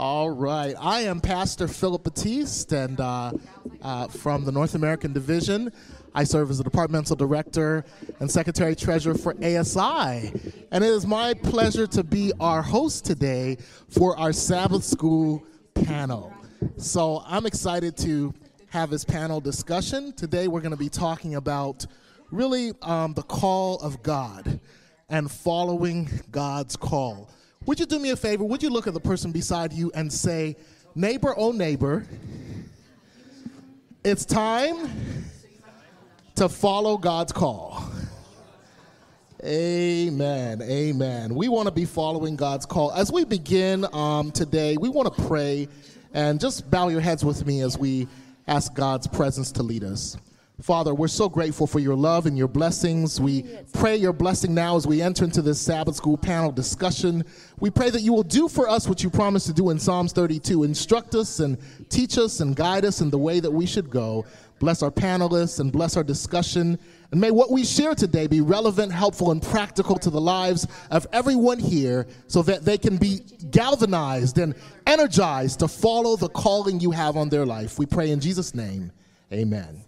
All right. I am Pastor Philip Baptiste, and uh, uh, from the North American Division. I serve as the departmental director and secretary treasurer for ASI. And it is my pleasure to be our host today for our Sabbath School panel. So I'm excited to have this panel discussion. Today we're going to be talking about really um, the call of God and following God's call. Would you do me a favor? Would you look at the person beside you and say, Neighbor, oh neighbor, it's time to follow God's call. Amen. Amen. We want to be following God's call. As we begin um, today, we want to pray and just bow your heads with me as we ask God's presence to lead us. Father, we're so grateful for your love and your blessings. We pray your blessing now as we enter into this Sabbath school panel discussion. We pray that you will do for us what you promised to do in Psalms 32 instruct us and teach us and guide us in the way that we should go. Bless our panelists and bless our discussion. And may what we share today be relevant, helpful, and practical to the lives of everyone here so that they can be galvanized and energized to follow the calling you have on their life. We pray in Jesus' name. Amen.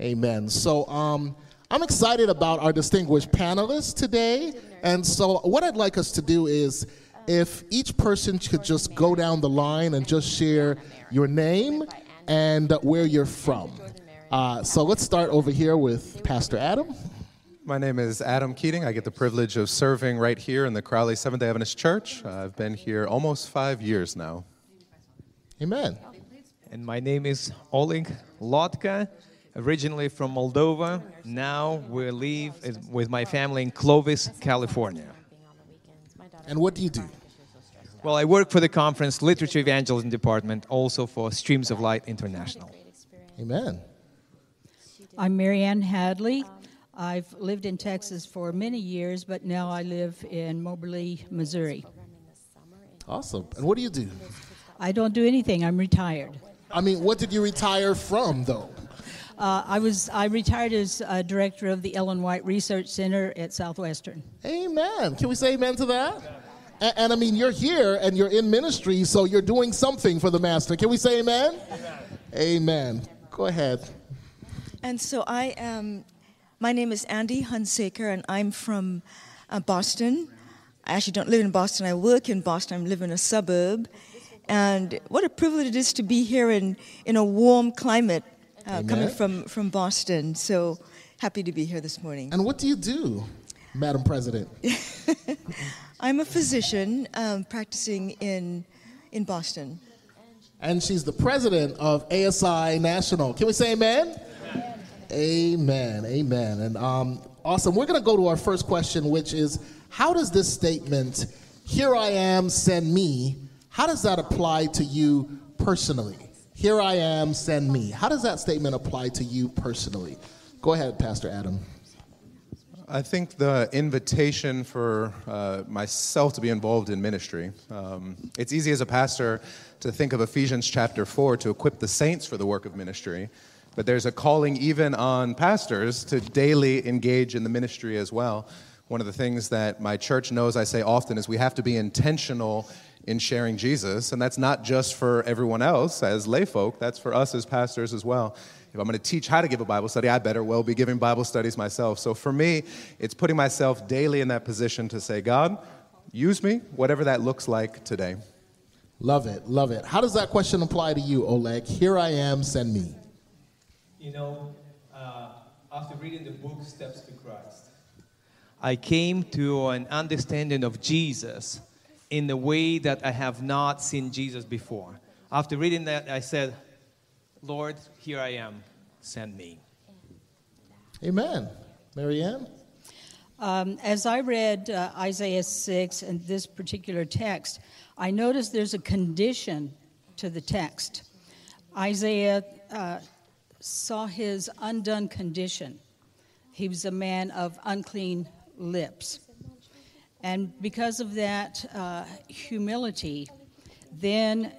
Amen. So um, I'm excited about our distinguished panelists today. And so, what I'd like us to do is if each person could just go down the line and just share your name and where you're from. Uh, so, let's start over here with Pastor Adam. My name is Adam Keating. I get the privilege of serving right here in the Crowley Seventh day Adventist Church. Uh, I've been here almost five years now. Amen. And my name is Oleg Lotca originally from Moldova. Now we live with my family in Clovis, California. And what do you do? Well, I work for the conference Literature Evangelism Department, also for Streams of Light International. Amen. I'm Marianne Hadley. I've lived in Texas for many years, but now I live in Moberly, Missouri. Awesome. And what do you do? I don't do anything. I'm retired. I mean, what did you retire from, though? Uh, I was I retired as uh, director of the Ellen White Research Center at Southwestern. Amen. Can we say amen to that? And, and, I mean, you're here and you're in ministry, so you're doing something for the Master. Can we say amen? Amen. amen. Go ahead. And so I am. My name is Andi Hunsaker, and I'm from uh, Boston. I actually don't live in Boston. I work in Boston. I live in a suburb. And what a privilege it is to be here in, in a warm climate uh, coming from, from Boston. So happy to be here this morning. And what do you do, Madam President? I'm a physician um, practicing in, in Boston. And she's the president of ASI National. Can we say amen? Amen. Amen. amen. And um, awesome. We're going to go to our first question, which is how does this statement, here I am, send me, how does that apply to you personally? Here I am, send me. How does that statement apply to you personally? Go ahead, Pastor Adam. I think the invitation for uh, myself to be involved in ministry. Um, it's easy as a pastor to think of Ephesians chapter 4 to equip the saints for the work of ministry, but there's a calling even on pastors to daily engage in the ministry as well. One of the things that my church knows I say often is we have to be intentional in sharing Jesus. And that's not just for everyone else as layfolk, that's for us as pastors as well. If I'm going to teach how to give a Bible study, I better well be giving Bible studies myself. So for me, it's putting myself daily in that position to say, God, use me, whatever that looks like today. Love it, love it. How does that question apply to you, Oleg? Here I am, send me. You know, uh, after reading the book Steps to Christ, I came to an understanding of Jesus in the way that I have not seen Jesus before. After reading that, I said, Lord, here I am, send me. Amen. Marianne? Um, as I read uh, Isaiah 6 and this particular text, I noticed there's a condition to the text. Isaiah uh, saw his undone condition. He was a man of unclean lips. And because of that uh, humility, then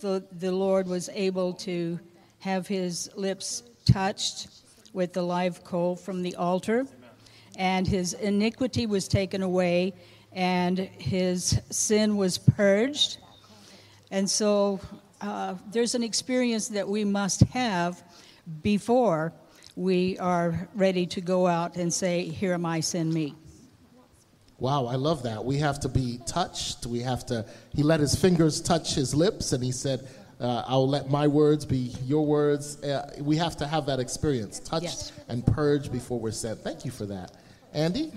the, the Lord was able to have his lips touched with the live coal from the altar, and his iniquity was taken away, and his sin was purged. And so uh, there's an experience that we must have before we are ready to go out and say, Here am I, send me. Wow, I love that. We have to be touched. We have to, he let his fingers touch his lips and he said, uh, I'll let my words be your words. Uh, we have to have that experience, touched Yes. and purged before we're sent. Thank you for that. Andi?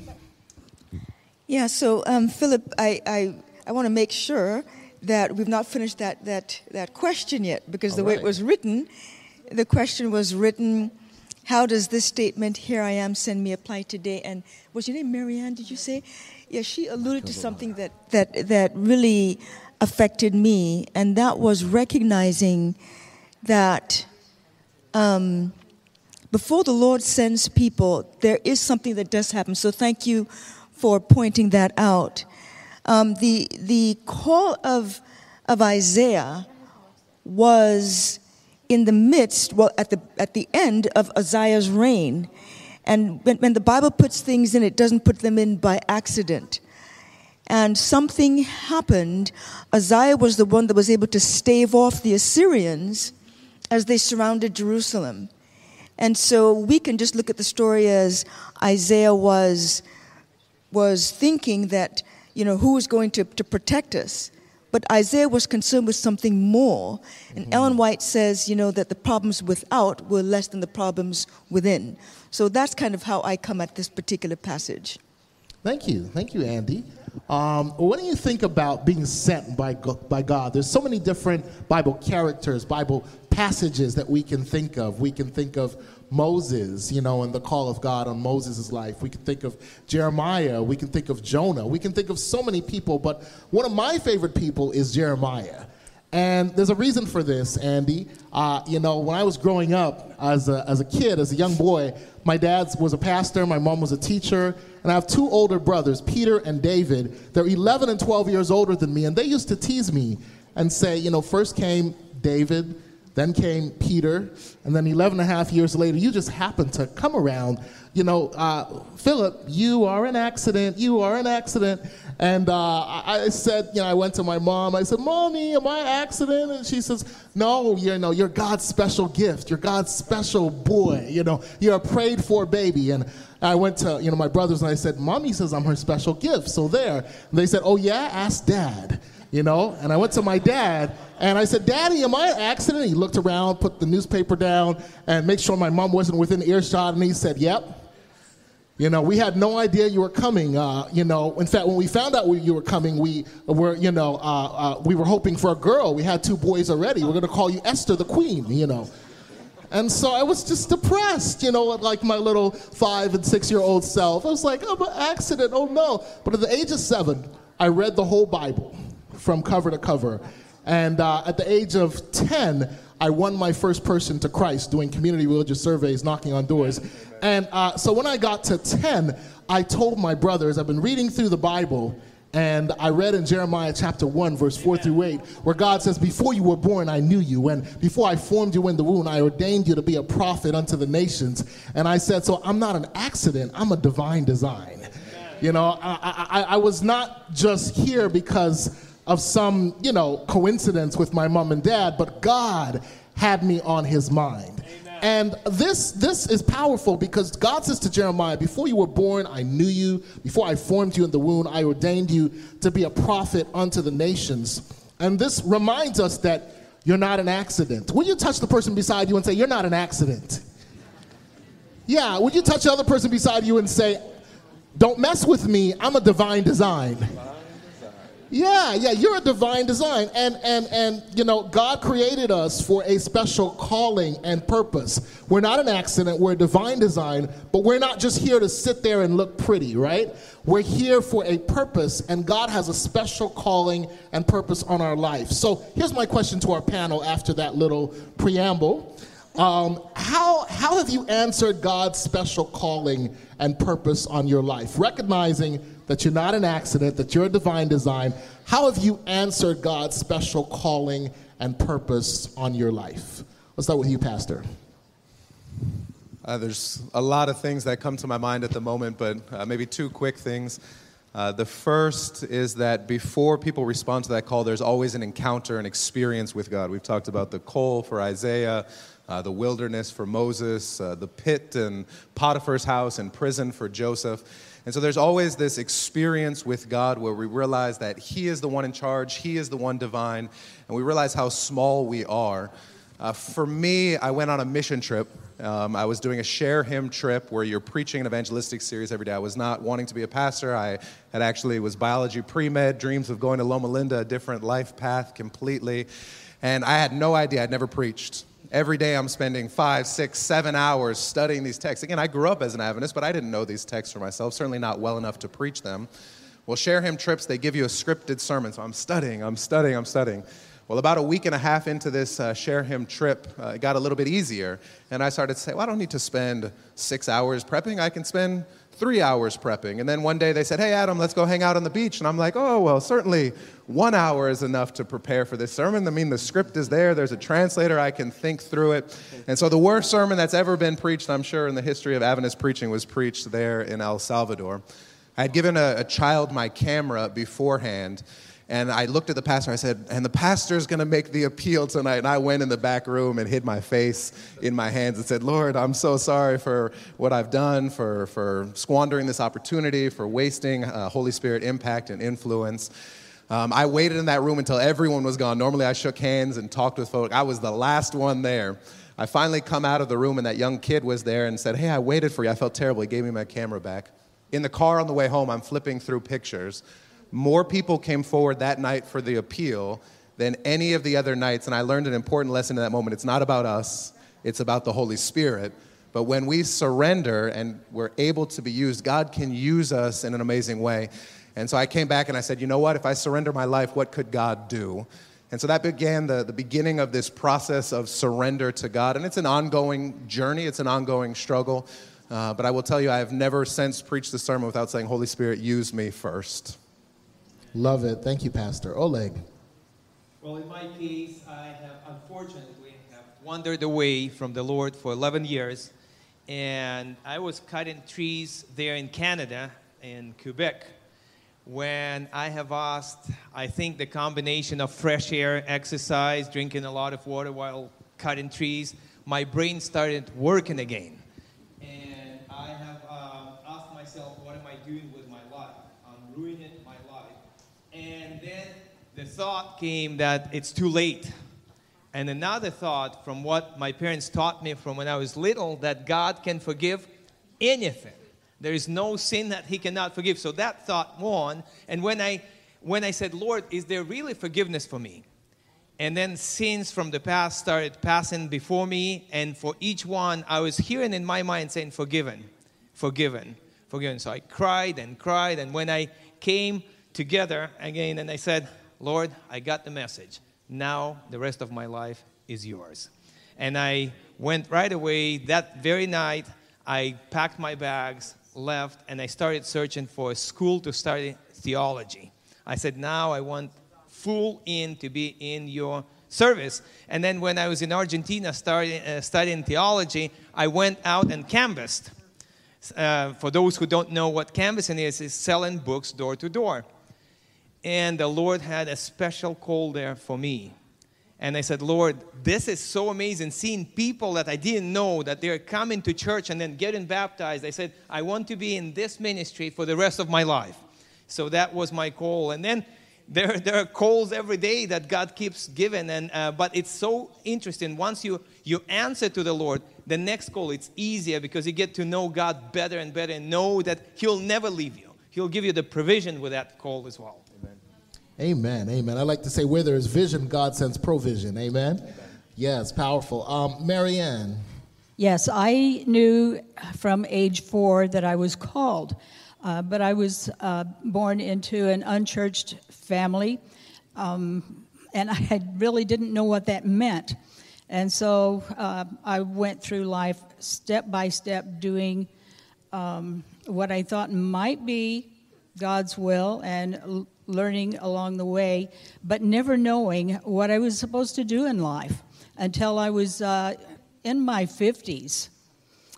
Yeah, so um, Philip, I, I, I want to make sure that we've not finished that, that, that question yet because the All way it was written, the question was written, how does this statement, here I am, send me, apply today? And was your name Marianne, did you say? Yeah, she alluded to something that, that, that really affected me, and that was recognizing that um, before the Lord sends people, there is something that does happen. So thank you for pointing that out. Um, the the call of of Isaiah was in the midst, well, at the at the end of Uzziah's reign, and when, when the Bible puts things in, it doesn't put them in by accident. And something happened. Isaiah was the one that was able to stave off the Assyrians as they surrounded Jerusalem. And so we can just look at the story as Isaiah was, was thinking that, you know, who was going to, to protect us? But Isaiah was concerned with something more. And hmm. Ellen White says, you know, that the problems without were less than the problems within. So that's kind of how I come at this particular passage. Thank you. Thank you, Andi. Um, what do you think about being sent by, by God? There's so many different Bible characters, Bible passages that we can think of. We can think of Moses, you know, and the call of God on Moses' life. We can think of Jeremiah. We can think of Jonah. We can think of so many people, but one of my favorite people is Jeremiah. And there's a reason for this, Andi. Uh, you know, when I was growing up as a, as a kid, as a young boy, my dad was a pastor, my mom was a teacher, and I have two older brothers, Peter and David. They're 11 and 12 years older than me, and they used to tease me and say, you know, first came David, then came Peter, and then 11 and a half years later, you just happened to come around. You know, uh, Philip, you are an accident. You are an accident. And uh, I said, you know, I went to my mom. I said, Mommy, am I an accident? And she says, No, you know, you're God's special gift. You're God's special boy. You know, you're a prayed for baby. And I went to, you know, my brothers and I said, Mommy says I'm her special gift. So there. And they said, Oh, yeah? Ask dad you know? And I went to my dad and I said, Daddy, am I an accident? He looked around, put the newspaper down, and make sure my mom wasn't within earshot, and he said, Yep. You know, we had no idea you were coming. Uh, you know, in fact, when we found out you were coming, we were, you know, uh, uh, we were hoping for a girl. We had two boys already. We're going to call you Esther the Queen, you know. And so I was just depressed, you know, like my little five and six year old self. I was like, oh, an accident, oh no. But at the age of seven, I read the whole Bible from cover to cover. And uh, at the age of 10, I won my first person to Christ doing community religious surveys, knocking on doors. And uh, so when I got to 10, I told my brothers, I've been reading through the Bible, and I read in Jeremiah chapter 1, verse 4 through 8, where God says, Before you were born, I knew you. And before I formed you in the womb, I ordained you to be a prophet unto the nations. And I said, So I'm not an accident, I'm a divine design. You know, I, I, I was not just here because of some, you know, coincidence with my mom and dad, but God had me on his mind. And this this is powerful because God says to Jeremiah, Before you were born, I knew you. Before I formed you in the womb, I ordained you to be a prophet unto the nations. And this reminds us that you're not an accident. Will you touch the person beside you and say, You're not an accident? Yeah, would you touch the other person beside you and say, Don't mess with me, I'm a divine design. Yeah, yeah, you're a divine design. And and and you know, God created us for a special calling and purpose. We're not an accident, we're a divine design, but we're not just here to sit there and look pretty, right? We're here for a purpose, and God has a special calling and purpose on our life. So here's my question to our panel after that little preamble. Um, how, how have you answered God's special calling and purpose on your life? Recognizing that you're not an accident, that you're a divine design, how have you answered God's special calling and purpose on your life? Let's start with you, Pastor. Uh, there's a lot of things that come to my mind at the moment, but uh, maybe two quick things. Uh, the first is that before people respond to that call, there's always an encounter, an experience with God. We've talked about the coal for Isaiah, uh, the wilderness for Moses, uh, the pit and Potiphar's house and prison for Joseph. And so there's always this experience with God where we realize that He is the one in charge, He is the one divine, and we realize how small we are. Uh, for me, I went on a mission trip. Um, I was doing a share him trip where you're preaching an evangelistic series every day. I was not wanting to be a pastor. I had actually was biology pre-med, dreams of going to Loma Linda, a different life path completely. And I had no idea. I'd never preached. Every day I'm spending five, six, seven hours studying these texts. Again, I grew up as an Adventist, but I didn't know these texts for myself, certainly not well enough to preach them. Well, share him trips, they give you a scripted sermon. So I'm studying, I'm studying, I'm studying. Well, about a week and a half into this uh, Share Him trip, uh, it got a little bit easier. And I started to say, well, I don't need to spend six hours prepping. I can spend three hours prepping. And then one day they said, hey, Adam, let's go hang out on the beach. And I'm like, oh, well, certainly one hour is enough to prepare for this sermon. I mean, the script is there, there's a translator, I can think through it. And so the worst sermon that's ever been preached, I'm sure, in the history of Adventist preaching was preached there in El Salvador. I had given a, a child my camera beforehand. And I looked at the pastor. I said, "And the pastor's going to make the appeal tonight." And I went in the back room and hid my face in my hands and said, "Lord, I'm so sorry for what I've done, for for squandering this opportunity, for wasting uh, Holy Spirit impact and influence." Um, I waited in that room until everyone was gone. Normally, I shook hands and talked with folk. I was the last one there. I finally come out of the room, and that young kid was there and said, "Hey, I waited for you. I felt terrible." He gave me my camera back. In the car on the way home, I'm flipping through pictures more people came forward that night for the appeal than any of the other nights. And I learned an important lesson in that moment. It's not about us, it's about the Holy Spirit. But when we surrender and we're able to be used, God can use us in an amazing way. And so I came back and I said, you know what? If I surrender my life, what could God do? And so that began the, the beginning of this process of surrender to God. And it's an ongoing journey, it's an ongoing struggle. Uh, but I will tell you, I have never since preached the sermon without saying, Holy Spirit, use me first. Love it. Thank you, Pastor. Oleg. Well, in my case, I have unfortunately have wandered away from the Lord for 11 years, and I was cutting trees there in Canada, in Quebec, when I have asked, I think the combination of fresh air, exercise, drinking a lot of water while cutting trees, my brain started working again. And I have uh, asked myself, what am I doing with my life? I'm ruining and then the thought came that it's too late. And another thought from what my parents taught me from when I was little that God can forgive anything. There is no sin that He cannot forgive. So that thought won. And when I when I said, Lord, is there really forgiveness for me? And then sins from the past started passing before me, and for each one, I was hearing in my mind saying, Forgiven, forgiven, forgiven. So I cried and cried, and when I came together again and I said, Lord, I got the message. Now the rest of my life is yours. And I went right away that very night. I packed my bags, left, and I started searching for a school to study theology. I said, Now I want full in to be in your service. And then when I was in Argentina starting, uh, studying theology, I went out and canvassed. Uh, for those who don't know what canvassing is, is selling books door to door. And the Lord had a special call there for me. And I said, Lord, this is so amazing seeing people that I didn't know that they're coming to church and then getting baptized. I said, I want to be in this ministry for the rest of my life. So that was my call. And then there, there are calls every day that God keeps giving. And, uh, but it's so interesting. Once you, you answer to the Lord, the next call, it's easier because you get to know God better and better and know that He'll never leave you. He'll give you the provision with that call as well. Amen. Amen. I like to say, where there is vision, God sends provision. Amen. Amen. Yes, powerful. Um, Marianne. Yes, I knew from age four that I was called, uh, but I was uh, born into an unchurched family, um, and I really didn't know what that meant. And so uh, I went through life step by step doing um, what I thought might be God's will and learning along the way, but never knowing what I was supposed to do in life until I was uh, in my 50s.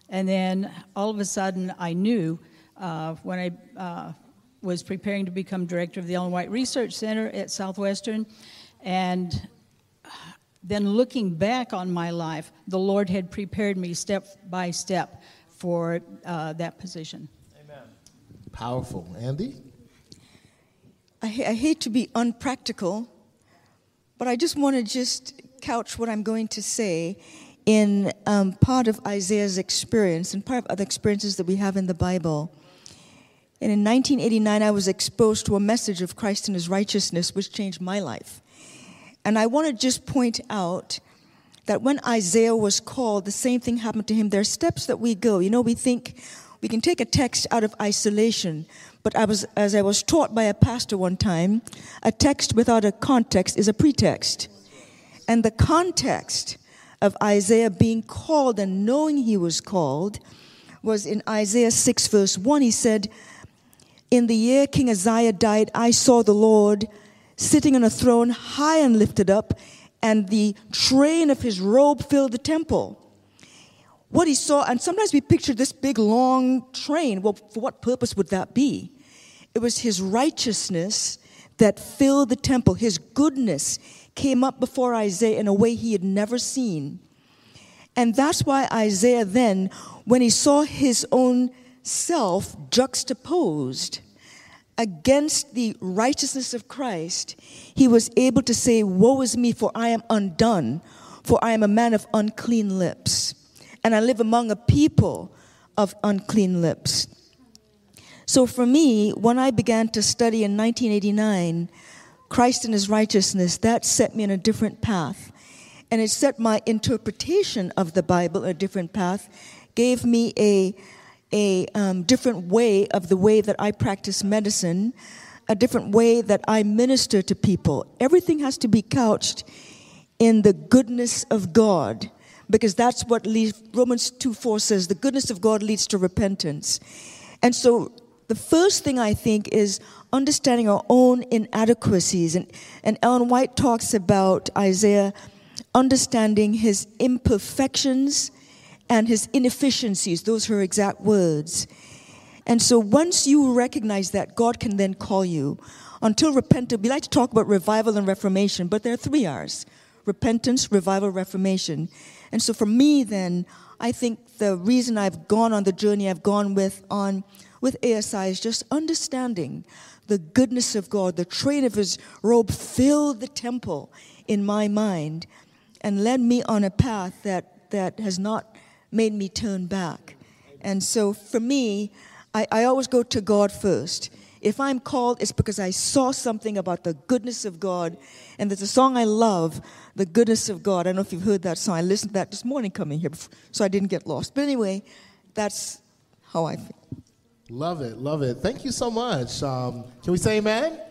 And then all of a sudden, I knew uh, when I uh, was preparing to become director of the Ellen White Research Center at Southwestern. And then looking back on my life, the Lord had prepared me step by step for uh, that position. Amen. Powerful. Andi? I, I hate to be unpractical, but I just want to just couch what I'm going to say in um, part of Isaiah's experience and part of other experiences that we have in the Bible. And in 1989, I was exposed to a message of Christ and his righteousness, which changed my life. And I want to just point out that when Isaiah was called, the same thing happened to him. There are steps that we go. You know, we think we can take a text out of isolation, but I was, as I was taught by a pastor one time, a text without a context is a pretext. And the context of Isaiah being called and knowing he was called was in Isaiah 6, verse 1. He said, In the year King Uzziah died, I saw the Lord sitting on a throne high and lifted up, and the train of his robe filled the temple. What he saw, and sometimes we picture this big long train. Well, for what purpose would that be? It was his righteousness that filled the temple. His goodness came up before Isaiah in a way he had never seen. And that's why Isaiah then, when he saw his own self juxtaposed against the righteousness of Christ, he was able to say, Woe is me, for I am undone, for I am a man of unclean lips, and I live among a people of unclean lips. So for me, when I began to study in 1989, Christ and his righteousness, that set me in a different path. And it set my interpretation of the Bible a different path, gave me a a um, different way of the way that I practice medicine, a different way that I minister to people. Everything has to be couched in the goodness of God, because that's what leads, Romans 2 4 says the goodness of God leads to repentance. And so the first thing I think is understanding our own inadequacies. And, and Ellen White talks about Isaiah understanding his imperfections and his inefficiencies. Those are her exact words. And so once you recognize that, God can then call you. Until repentance, we like to talk about revival and reformation, but there are three R's repentance, revival, reformation. And so for me, then, I think the reason I've gone on the journey I've gone with on with ASI is just understanding the goodness of God. The train of his robe filled the temple in my mind and led me on a path that, that has not made me turn back. And so for me, I, I always go to God first. If I'm called, it's because I saw something about the goodness of God. And there's a song I love, The Goodness of God. I don't know if you've heard that song. I listened to that this morning coming here, so I didn't get lost. But anyway, that's how I feel. Love it, love it. Thank you so much. Um, can we say amen?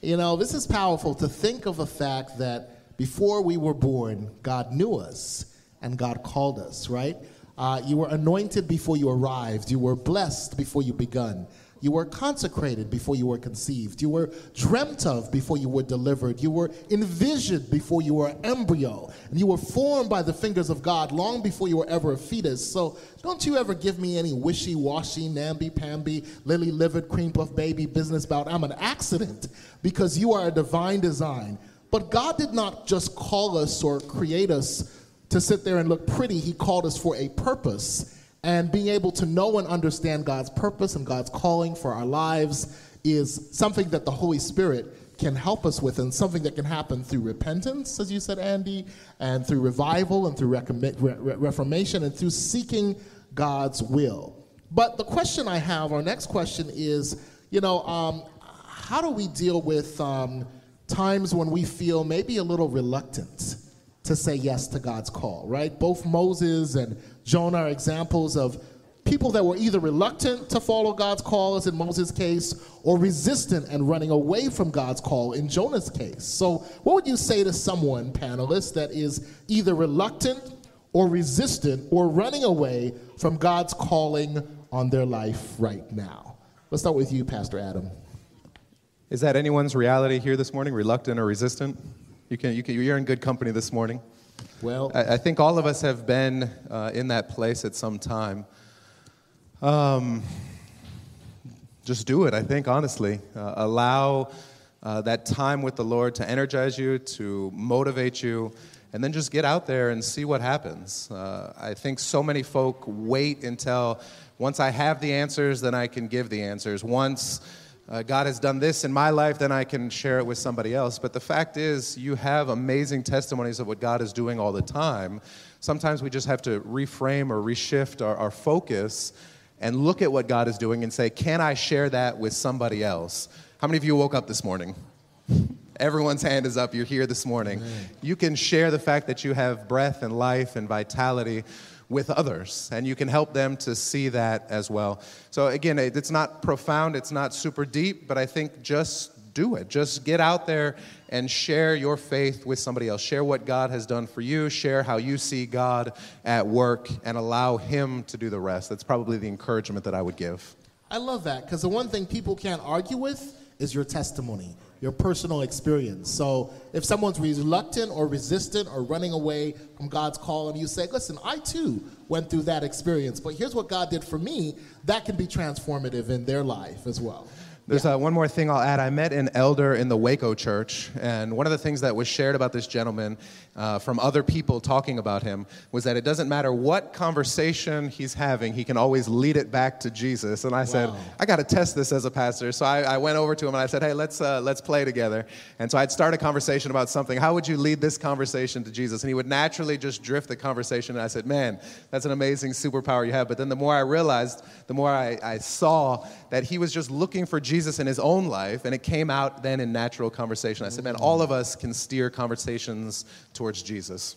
You know, this is powerful to think of the fact that before we were born, God knew us and God called us, right? Uh, you were anointed before you arrived. You were blessed before you begun. You were consecrated before you were conceived. You were dreamt of before you were delivered. You were envisioned before you were an embryo. And you were formed by the fingers of God long before you were ever a fetus. So don't you ever give me any wishy washy, namby pamby, lily livered, cream puff baby business about I'm an accident because you are a divine design. But God did not just call us or create us to sit there and look pretty. He called us for a purpose. And being able to know and understand God's purpose and God's calling for our lives is something that the Holy Spirit can help us with, and something that can happen through repentance, as you said, Andi, and through revival, and through reformation, and through seeking God's will. But the question I have, our next question is, you know, um, how do we deal with um, times when we feel maybe a little reluctant? To say yes to God's call, right? Both Moses and Jonah are examples of people that were either reluctant to follow God's call, as in Moses' case, or resistant and running away from God's call in Jonah's case. So, what would you say to someone, panelists, that is either reluctant or resistant or running away from God's calling on their life right now? Let's start with you, Pastor Adam. Is that anyone's reality here this morning, reluctant or resistant? You can, you can, you're in good company this morning. Well, I, I think all of us have been uh, in that place at some time. Um, just do it, I think, honestly. Uh, allow uh, that time with the Lord to energize you, to motivate you, and then just get out there and see what happens. Uh, I think so many folk wait until once I have the answers, then I can give the answers. Once uh, God has done this in my life, then I can share it with somebody else. But the fact is, you have amazing testimonies of what God is doing all the time. Sometimes we just have to reframe or reshift our, our focus and look at what God is doing and say, Can I share that with somebody else? How many of you woke up this morning? Everyone's hand is up. You're here this morning. Amen. You can share the fact that you have breath and life and vitality with others, and you can help them to see that as well. So, again, it's not profound, it's not super deep, but I think just do it. Just get out there and share your faith with somebody else. Share what God has done for you, share how you see God at work, and allow Him to do the rest. That's probably the encouragement that I would give. I love that because the one thing people can't argue with is your testimony, your personal experience. So if someone's reluctant or resistant or running away from God's call, and you say, listen, I too went through that experience, but here's what God did for me, that can be transformative in their life as well. There's yeah. uh, one more thing I'll add. I met an elder in the Waco church, and one of the things that was shared about this gentleman uh, from other people talking about him was that it doesn't matter what conversation he's having, he can always lead it back to Jesus. And I wow. said, I got to test this as a pastor. So I, I, went over to him and I said, Hey, let's, uh, let's play together. And so I'd start a conversation about something. How would you lead this conversation to Jesus? And he would naturally just drift the conversation. And I said, Man, that's an amazing superpower you have. But then the more I realized, the more I, I saw that he was just looking for Jesus in his own life, and it came out then in natural conversation. I said, Man, all of us can steer conversations towards Jesus.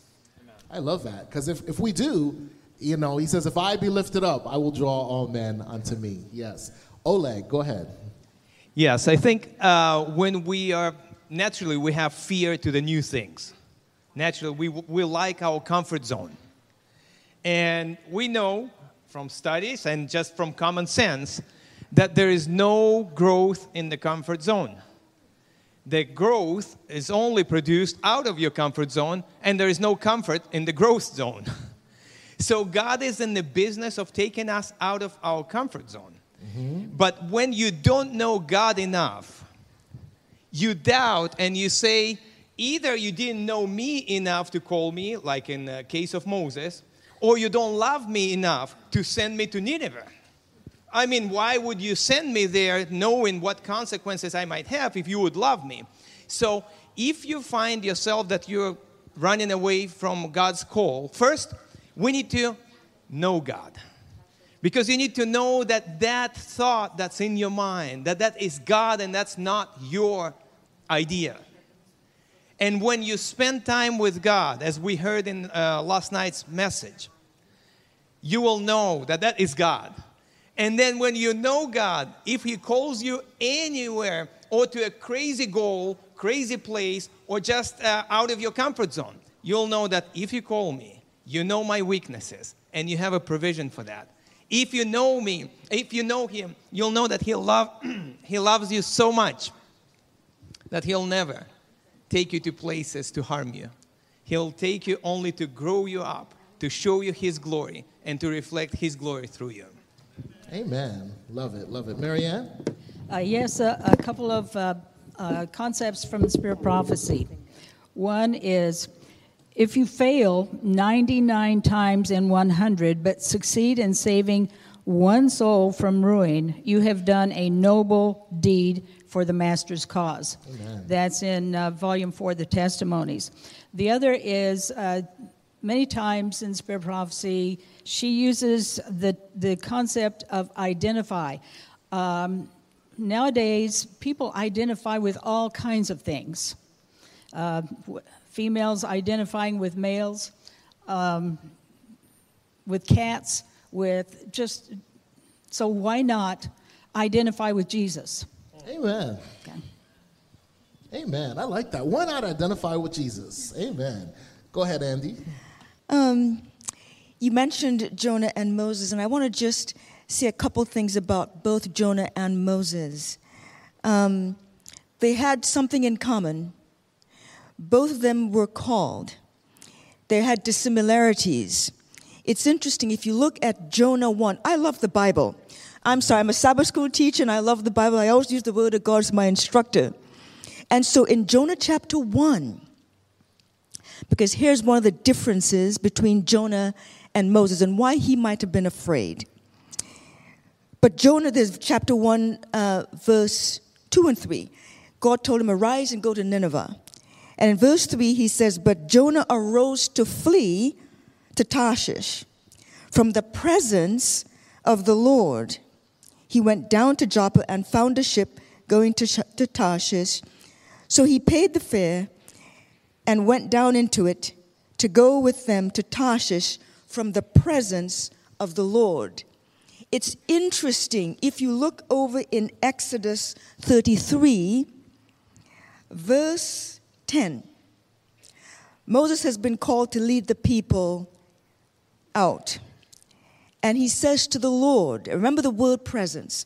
I love that because if, if we do, you know, he says, If I be lifted up, I will draw all men unto me. Yes. Oleg, go ahead. Yes, I think uh, when we are naturally, we have fear to the new things. Naturally, we, we like our comfort zone. And we know from studies and just from common sense that there is no growth in the comfort zone the growth is only produced out of your comfort zone, and there is no comfort in the growth zone. so, God is in the business of taking us out of our comfort zone. Mm-hmm. But when you don't know God enough, you doubt and you say, either you didn't know me enough to call me, like in the case of Moses, or you don't love me enough to send me to Nineveh. I mean, why would you send me there knowing what consequences I might have if you would love me? So, if you find yourself that you're running away from God's call, first, we need to know God. Because you need to know that that thought that's in your mind, that that is God and that's not your idea. And when you spend time with God, as we heard in uh, last night's message, you will know that that is God. And then when you know God, if He calls you anywhere or to a crazy goal, crazy place, or just uh, out of your comfort zone, you'll know that if you call me, you know my weaknesses and you have a provision for that. If you know me, if you know Him, you'll know that He love, He loves you so much that He'll never take you to places to harm you. He'll take you only to grow you up, to show you His glory, and to reflect His glory through you. Amen. Love it. Love it. Marianne? Uh, yes, uh, a couple of uh, uh, concepts from the Spirit Prophecy. One is if you fail 99 times in 100 but succeed in saving one soul from ruin, you have done a noble deed for the Master's cause. Amen. That's in uh, volume four, the testimonies. The other is uh, many times in Spirit Prophecy, she uses the, the concept of identify. Um, nowadays, people identify with all kinds of things. Uh, females identifying with males, um, with cats, with just. So why not identify with Jesus? Amen. Okay. Amen. I like that. Why not identify with Jesus? Amen. Go ahead, Andi. Um, you mentioned Jonah and Moses, and I want to just say a couple things about both Jonah and Moses. Um, they had something in common. Both of them were called. They had dissimilarities. It's interesting if you look at Jonah 1. I love the Bible. I'm sorry, I'm a Sabbath school teacher and I love the Bible. I always use the word of God as my instructor. And so in Jonah chapter 1, because here's one of the differences between Jonah and Moses and why he might have been afraid. But Jonah, there's chapter 1, uh, verse 2 and 3. God told him, Arise and go to Nineveh. And in verse 3, he says, But Jonah arose to flee to Tarshish from the presence of the Lord. He went down to Joppa and found a ship going to, to Tarshish. So he paid the fare and went down into it to go with them to Tarshish from the presence of the Lord. It's interesting if you look over in Exodus 33, verse 10. Moses has been called to lead the people out. And he says to the Lord, remember the word presence.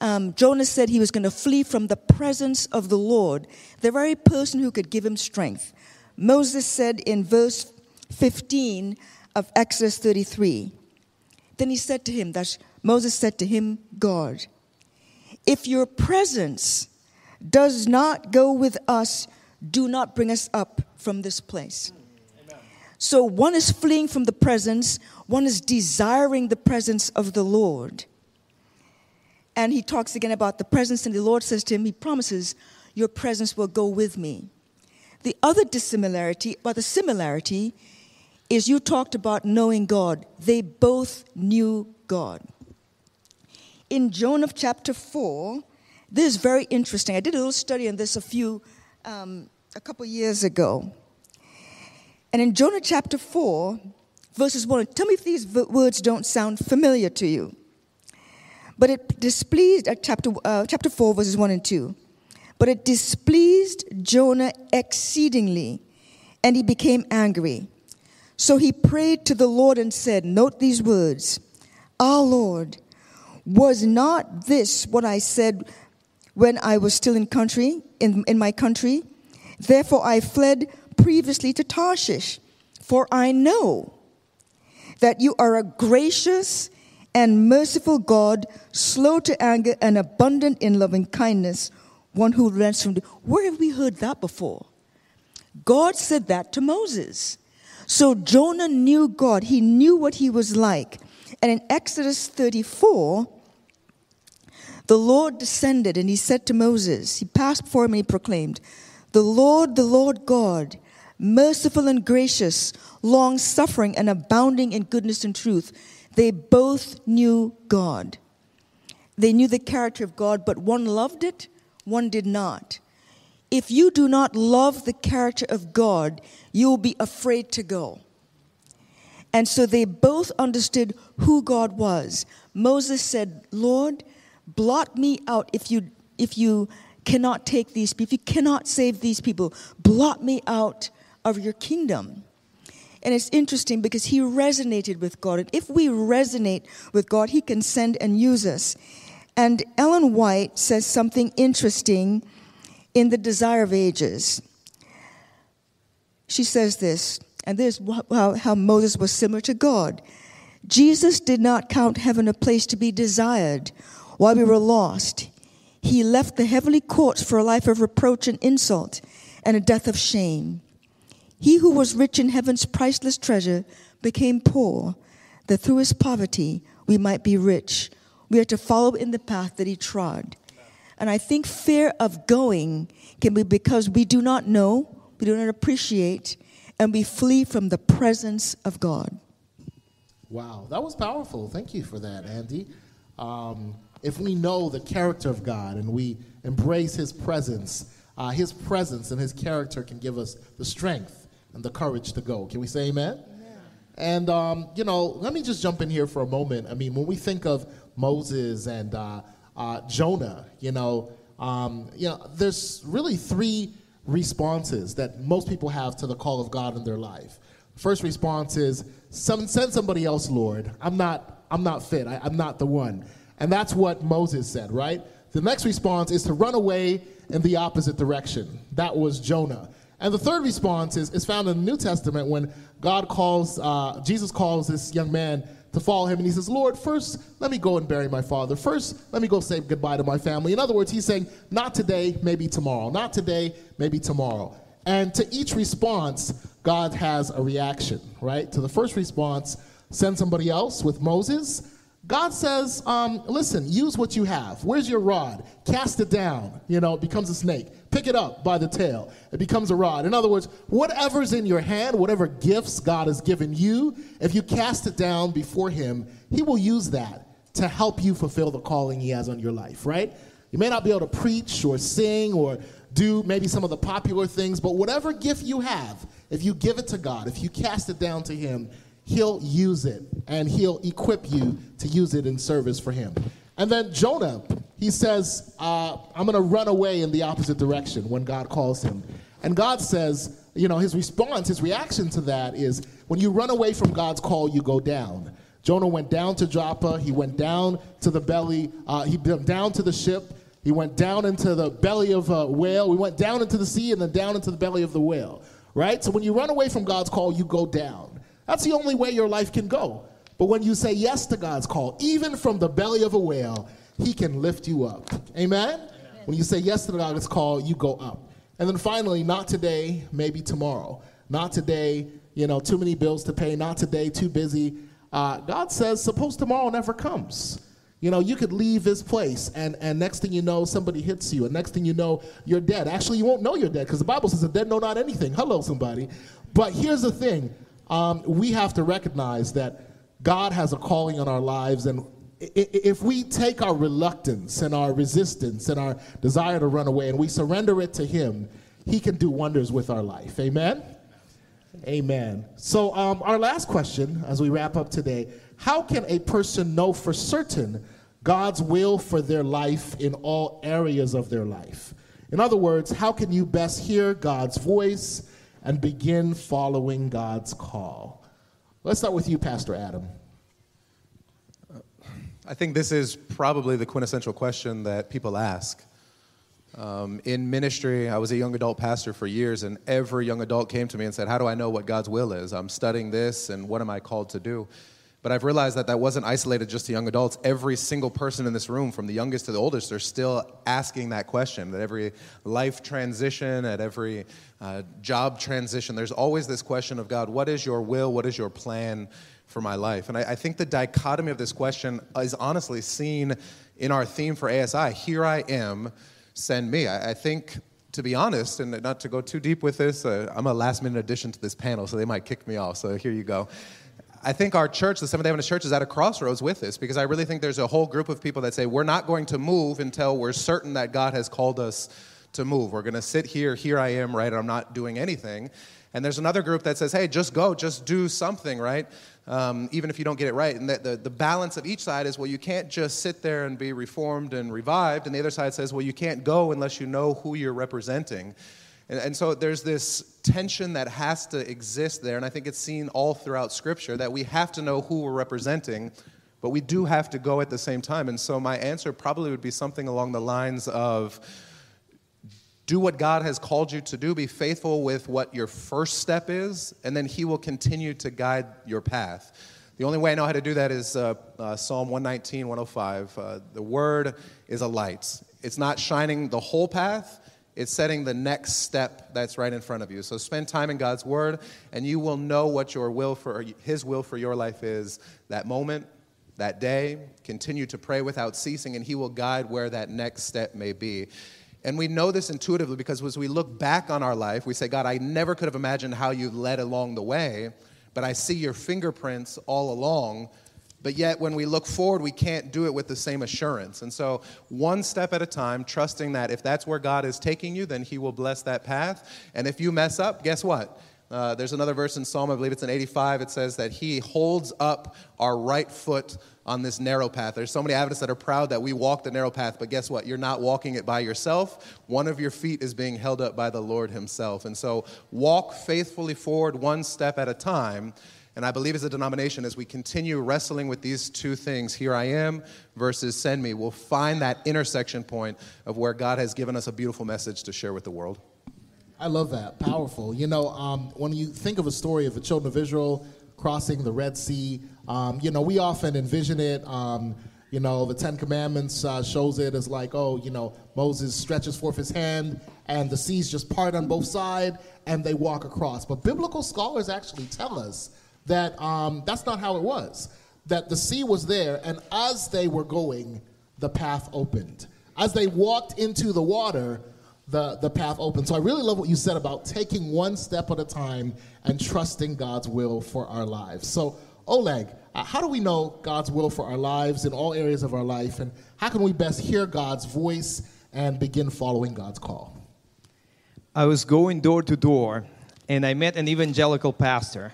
Um, Jonah said he was going to flee from the presence of the Lord, the very person who could give him strength. Moses said in verse 15 of Exodus 33, then he said to him, that Moses said to him, God, if your presence does not go with us, do not bring us up from this place. So one is fleeing from the presence, one is desiring the presence of the Lord. And he talks again about the presence, and the Lord says to him, He promises, Your presence will go with me. The other dissimilarity, but the similarity, is you talked about knowing God. They both knew God. In Jonah chapter 4, this is very interesting. I did a little study on this a few, um, a couple years ago. And in Jonah chapter 4, verses 1, tell me if these words don't sound familiar to you. But it displeased, uh, chapter, uh, chapter 4, verses 1 and 2. But it displeased Jonah exceedingly, and he became angry. So he prayed to the Lord and said, Note these words Our Lord, was not this what I said when I was still in country, in, in my country? Therefore I fled previously to Tarshish, for I know that you are a gracious and merciful God, slow to anger and abundant in loving kindness, one who the. Where have we heard that before? God said that to Moses. So Jonah knew God, he knew what he was like. And in Exodus 34, the Lord descended and he said to Moses, he passed before him and he proclaimed, The Lord, the Lord God, merciful and gracious, long suffering and abounding in goodness and truth. They both knew God. They knew the character of God, but one loved it, one did not. If you do not love the character of God, you will be afraid to go. And so they both understood who God was. Moses said, Lord, blot me out if you, if you cannot take these people, if you cannot save these people, blot me out of your kingdom. And it's interesting because he resonated with God. And if we resonate with God, he can send and use us. And Ellen White says something interesting in The Desire of Ages. She says this, and this is how, how Moses was similar to God. Jesus did not count heaven a place to be desired while we were lost. He left the heavenly courts for a life of reproach and insult and a death of shame. He who was rich in heaven's priceless treasure became poor, that through his poverty we might be rich. We are to follow in the path that he trod. And I think fear of going can be because we do not know, we do not appreciate, and we flee from the presence of God. Wow, that was powerful. Thank you for that, Andi. Um, if we know the character of God and we embrace his presence, uh, his presence and his character can give us the strength and the courage to go. Can we say amen? amen. And, um, you know, let me just jump in here for a moment. I mean, when we think of Moses and uh, uh, Jonah, you know, um, you know, there's really three responses that most people have to the call of God in their life. First response is, Some, send somebody else, Lord. I'm not, I'm not fit. I, I'm not the one. And that's what Moses said, right? The next response is to run away in the opposite direction. That was Jonah. And the third response is, is found in the New Testament when God calls, uh, Jesus calls this young man to follow him. And he says, Lord, first, let me go and bury my father. First, let me go say goodbye to my family. In other words, he's saying, not today, maybe tomorrow. Not today, maybe tomorrow. And to each response, God has a reaction, right? To the first response, send somebody else with Moses. God says, um, listen, use what you have. Where's your rod? Cast it down. You know, it becomes a snake. Pick it up by the tail. It becomes a rod. In other words, whatever's in your hand, whatever gifts God has given you, if you cast it down before Him, He will use that to help you fulfill the calling He has on your life, right? You may not be able to preach or sing or do maybe some of the popular things, but whatever gift you have, if you give it to God, if you cast it down to Him, He'll use it and He'll equip you to use it in service for Him. And then Jonah, he says, uh, I'm going to run away in the opposite direction when God calls him. And God says, you know, his response, his reaction to that is when you run away from God's call, you go down. Jonah went down to Joppa. He went down to the belly. Uh, he went down to the ship. He went down into the belly of a whale. We went down into the sea and then down into the belly of the whale. Right? So when you run away from God's call, you go down. That's the only way your life can go. But when you say yes to God's call, even from the belly of a whale, He can lift you up. Amen? Amen. When you say yes to God's call, you go up. And then finally, not today, maybe tomorrow. Not today, you know, too many bills to pay. Not today, too busy. Uh, God says, suppose tomorrow never comes. You know, you could leave this place, and, and next thing you know, somebody hits you, and next thing you know, you're dead. Actually, you won't know you're dead because the Bible says the dead know not anything. Hello, somebody. But here's the thing um, we have to recognize that God has a calling on our lives, and if we take our reluctance and our resistance and our desire to run away and we surrender it to Him, He can do wonders with our life. Amen? Amen. So, um, our last question as we wrap up today how can a person know for certain God's will for their life in all areas of their life? In other words, how can you best hear God's voice and begin following God's call? Let's start with you, Pastor Adam. I think this is probably the quintessential question that people ask. Um, in ministry, I was a young adult pastor for years, and every young adult came to me and said, How do I know what God's will is? I'm studying this, and what am I called to do? But I've realized that that wasn't isolated just to young adults. Every single person in this room, from the youngest to the oldest, are still asking that question. That every life transition, at every uh, job transition, there's always this question of God, what is your will? What is your plan for my life? And I, I think the dichotomy of this question is honestly seen in our theme for ASI Here I am, send me. I, I think to be honest, and not to go too deep with this, uh, I'm a last minute addition to this panel, so they might kick me off. So here you go. I think our church, the Seventh day Adventist Church, is at a crossroads with this because I really think there's a whole group of people that say, we're not going to move until we're certain that God has called us to move. We're going to sit here, here I am, right? I'm not doing anything. And there's another group that says, hey, just go, just do something, right? Um, even if you don't get it right. And the, the, the balance of each side is, well, you can't just sit there and be reformed and revived. And the other side says, well, you can't go unless you know who you're representing. And, and so there's this tension that has to exist there, and I think it's seen all throughout Scripture that we have to know who we're representing, but we do have to go at the same time. And so my answer probably would be something along the lines of do what God has called you to do, be faithful with what your first step is, and then He will continue to guide your path. The only way I know how to do that is uh, uh, Psalm 119, 105. Uh, the word is a light. It's not shining the whole path, it's setting the next step that's right in front of you. So spend time in God's Word, and you will know what your will for His will for your life is that moment, that day. Continue to pray without ceasing, and He will guide where that next step may be. And we know this intuitively because as we look back on our life, we say, God, I never could have imagined how you led along the way, but I see your fingerprints all along but yet, when we look forward, we can't do it with the same assurance. And so, one step at a time, trusting that if that's where God is taking you, then He will bless that path. And if you mess up, guess what? Uh, there's another verse in Psalm, I believe it's in 85, it says that He holds up our right foot on this narrow path. There's so many Adventists that are proud that we walk the narrow path, but guess what? You're not walking it by yourself. One of your feet is being held up by the Lord Himself. And so, walk faithfully forward one step at a time and I believe as a denomination, as we continue wrestling with these two things, here I am versus send me, we'll find that intersection point of where God has given us a beautiful message to share with the world. I love that. Powerful. You know, um, when you think of a story of the children of Israel crossing the Red Sea. Um, you know, we often envision it. Um, you know, the Ten Commandments uh, shows it as like, oh, you know, Moses stretches forth his hand and the seas just part on both sides and they walk across. But biblical scholars actually tell us that um, that's not how it was. That the sea was there, and as they were going, the path opened. As they walked into the water, the, the path opened. So I really love what you said about taking one step at a time and trusting God's will for our lives. So, Oleg, uh, how do we know God's will for our lives in all areas of our life, and how can we best hear God's voice and begin following God's call? I was going door to door, and I met an evangelical pastor,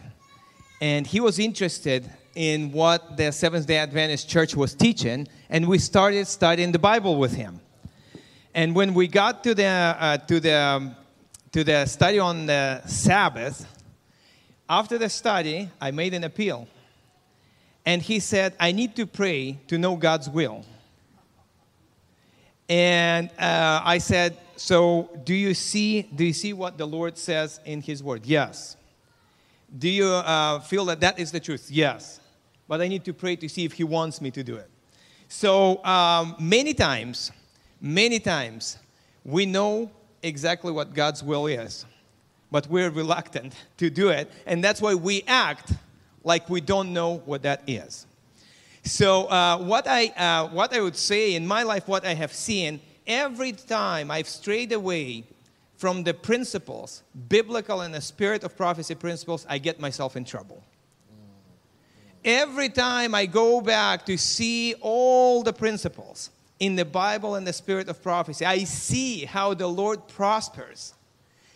and he was interested in what the Seventh day Adventist church was teaching, and we started studying the Bible with him. And when we got to the, uh, to the, um, to the study on the Sabbath, after the study, I made an appeal. And he said, I need to pray to know God's will. And uh, I said, So do you see do you see what the Lord says in His Word? Yes. Do you uh, feel that that is the truth? Yes. But I need to pray to see if He wants me to do it. So um, many times, many times, we know exactly what God's will is, but we're reluctant to do it, and that's why we act like we don't know what that is. So, uh, what, I, uh, what I would say in my life, what I have seen, every time I've strayed away from the principles, biblical and the spirit of prophecy principles, I get myself in trouble. Every time I go back to see all the principles in the Bible and the spirit of prophecy, I see how the Lord prospers.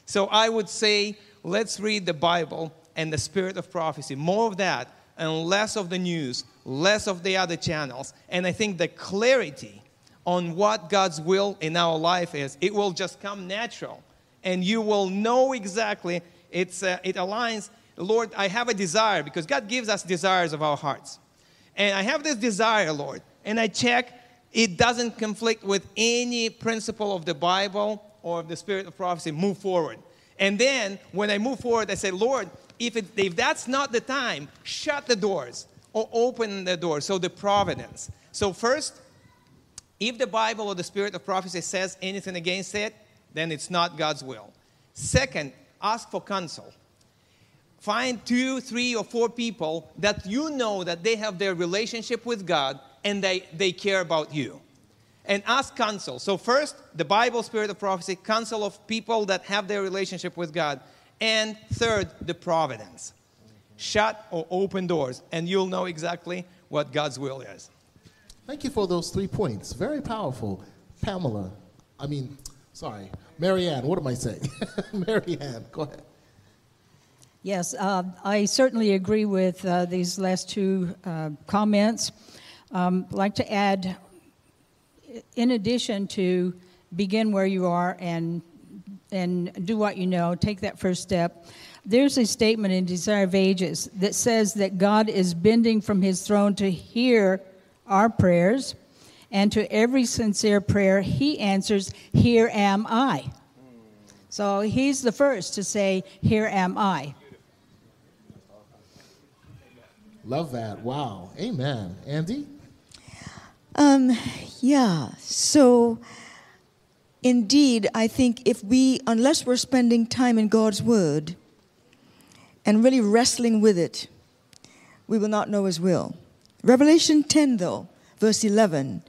So I would say, let's read the Bible and the spirit of prophecy. More of that and less of the news, less of the other channels. And I think the clarity on what God's will in our life is, it will just come natural. And you will know exactly, it's, uh, it aligns. Lord, I have a desire because God gives us desires of our hearts. And I have this desire, Lord, and I check, it doesn't conflict with any principle of the Bible or of the spirit of prophecy. Move forward. And then when I move forward, I say, Lord, if, it, if that's not the time, shut the doors or open the doors. So the providence. So first, if the Bible or the spirit of prophecy says anything against it, then it's not God's will. Second, ask for counsel. Find two, three, or four people that you know that they have their relationship with God and they, they care about you. And ask counsel. So, first, the Bible, spirit of prophecy, counsel of people that have their relationship with God. And third, the providence. Shut or open doors, and you'll know exactly what God's will is. Thank you for those three points. Very powerful. Pamela, I mean, sorry, Marianne, what am I saying? Marianne, go ahead. Yes, uh, I certainly agree with uh, these last two uh, comments. Um, like to add, in addition to begin where you are and and do what you know, take that first step. There's a statement in Desire of Ages that says that God is bending from his throne to hear our prayers, and to every sincere prayer, he answers, Here am I. So he's the first to say, Here am I. Love that. Wow. Amen. Andi? Um, yeah. So, indeed, I think if we, unless we're spending time in God's Word and really wrestling with it, we will not know His will. Revelation 10, though, verse 11,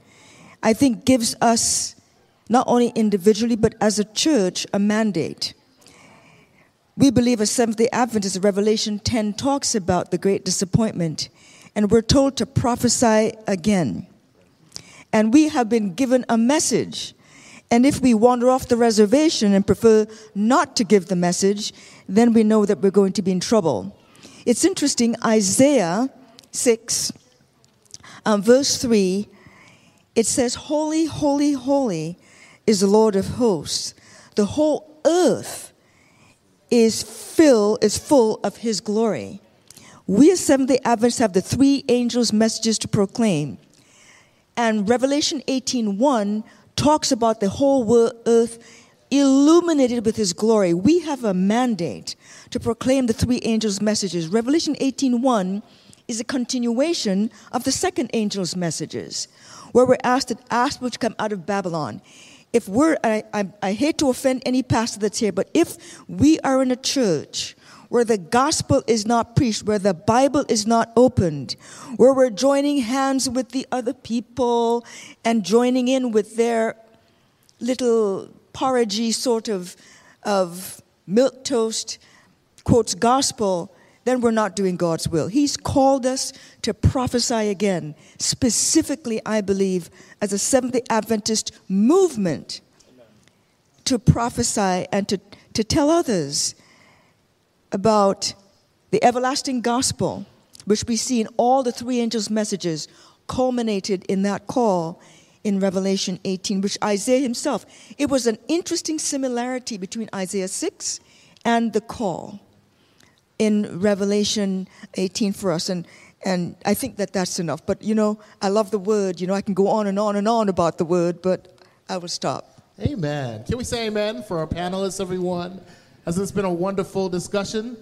I think gives us, not only individually, but as a church, a mandate. We believe as Seventh day Adventists, Revelation 10 talks about the great disappointment, and we're told to prophesy again. And we have been given a message. And if we wander off the reservation and prefer not to give the message, then we know that we're going to be in trouble. It's interesting, Isaiah 6, um, verse 3, it says, Holy, holy, holy is the Lord of hosts. The whole earth is fill is full of his glory. We as Seventh day Adventists have the three angels' messages to proclaim. And Revelation 18:1 talks about the whole earth illuminated with his glory. We have a mandate to proclaim the three angels' messages. Revelation 18:1 is a continuation of the second angel's messages, where we're asked to ask which come out of Babylon. If we're, I, I, I hate to offend any pastor that's here, but if we are in a church where the gospel is not preached, where the Bible is not opened, where we're joining hands with the other people and joining in with their little porridgey sort of, of milk toast, quotes gospel, then we're not doing God's will. He's called us to prophesy again, specifically, I believe, as a Seventh day Adventist movement to prophesy and to, to tell others about the everlasting gospel, which we see in all the three angels' messages, culminated in that call in Revelation 18, which Isaiah himself, it was an interesting similarity between Isaiah 6 and the call in Revelation 18 for us. And, and I think that that's enough. But, you know, I love the word. You know, I can go on and on and on about the word, but I will stop. Amen. Can we say amen for our panelists, everyone? Has this been a wonderful discussion?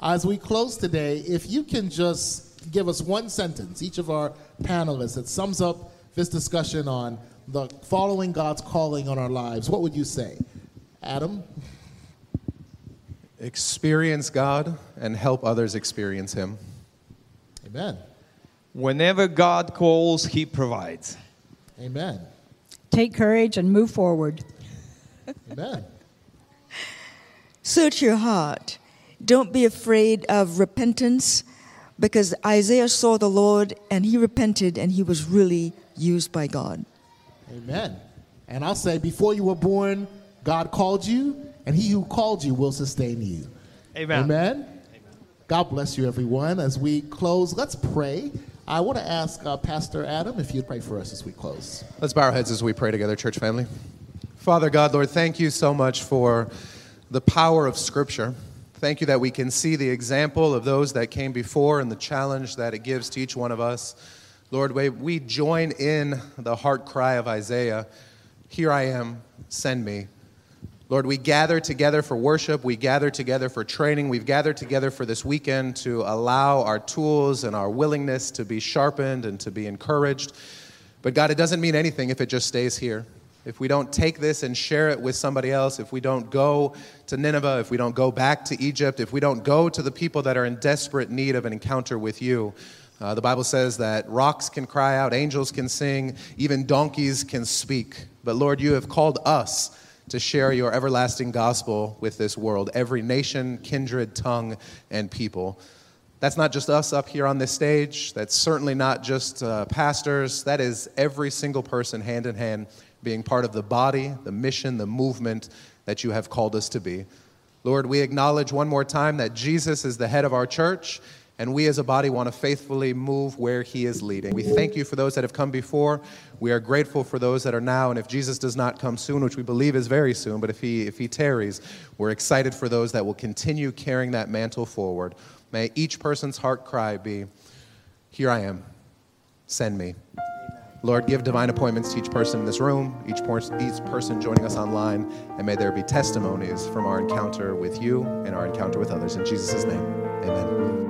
As we close today, if you can just give us one sentence, each of our panelists, that sums up this discussion on the following God's calling on our lives, what would you say? Adam? Experience God and help others experience Him. Amen. Whenever God calls, He provides. Amen. Take courage and move forward. Amen. Search your heart. Don't be afraid of repentance because Isaiah saw the Lord and he repented and he was really used by God. Amen. And I'll say, before you were born, God called you, and he who called you will sustain you. Amen. Amen. God bless you, everyone. As we close, let's pray. I want to ask uh, Pastor Adam if you'd pray for us as we close. Let's bow our heads as we pray together, church family. Father God, Lord, thank you so much for the power of Scripture. Thank you that we can see the example of those that came before and the challenge that it gives to each one of us. Lord, we join in the heart cry of Isaiah Here I am, send me. Lord, we gather together for worship. We gather together for training. We've gathered together for this weekend to allow our tools and our willingness to be sharpened and to be encouraged. But God, it doesn't mean anything if it just stays here. If we don't take this and share it with somebody else, if we don't go to Nineveh, if we don't go back to Egypt, if we don't go to the people that are in desperate need of an encounter with you, uh, the Bible says that rocks can cry out, angels can sing, even donkeys can speak. But Lord, you have called us to share your everlasting gospel with this world, every nation, kindred, tongue, and people. That's not just us up here on this stage. That's certainly not just uh, pastors. That is every single person, hand in hand, being part of the body, the mission, the movement that you have called us to be. Lord, we acknowledge one more time that Jesus is the head of our church and we as a body want to faithfully move where He is leading. We thank you for those that have come before. We are grateful for those that are now. And if Jesus does not come soon, which we believe is very soon, but if He, if he tarries, we're excited for those that will continue carrying that mantle forward. May each person's heart cry be, Here I am, send me. Lord, give divine appointments to each person in this room, each, each person joining us online, and may there be testimonies from our encounter with you and our encounter with others. In Jesus' name, amen.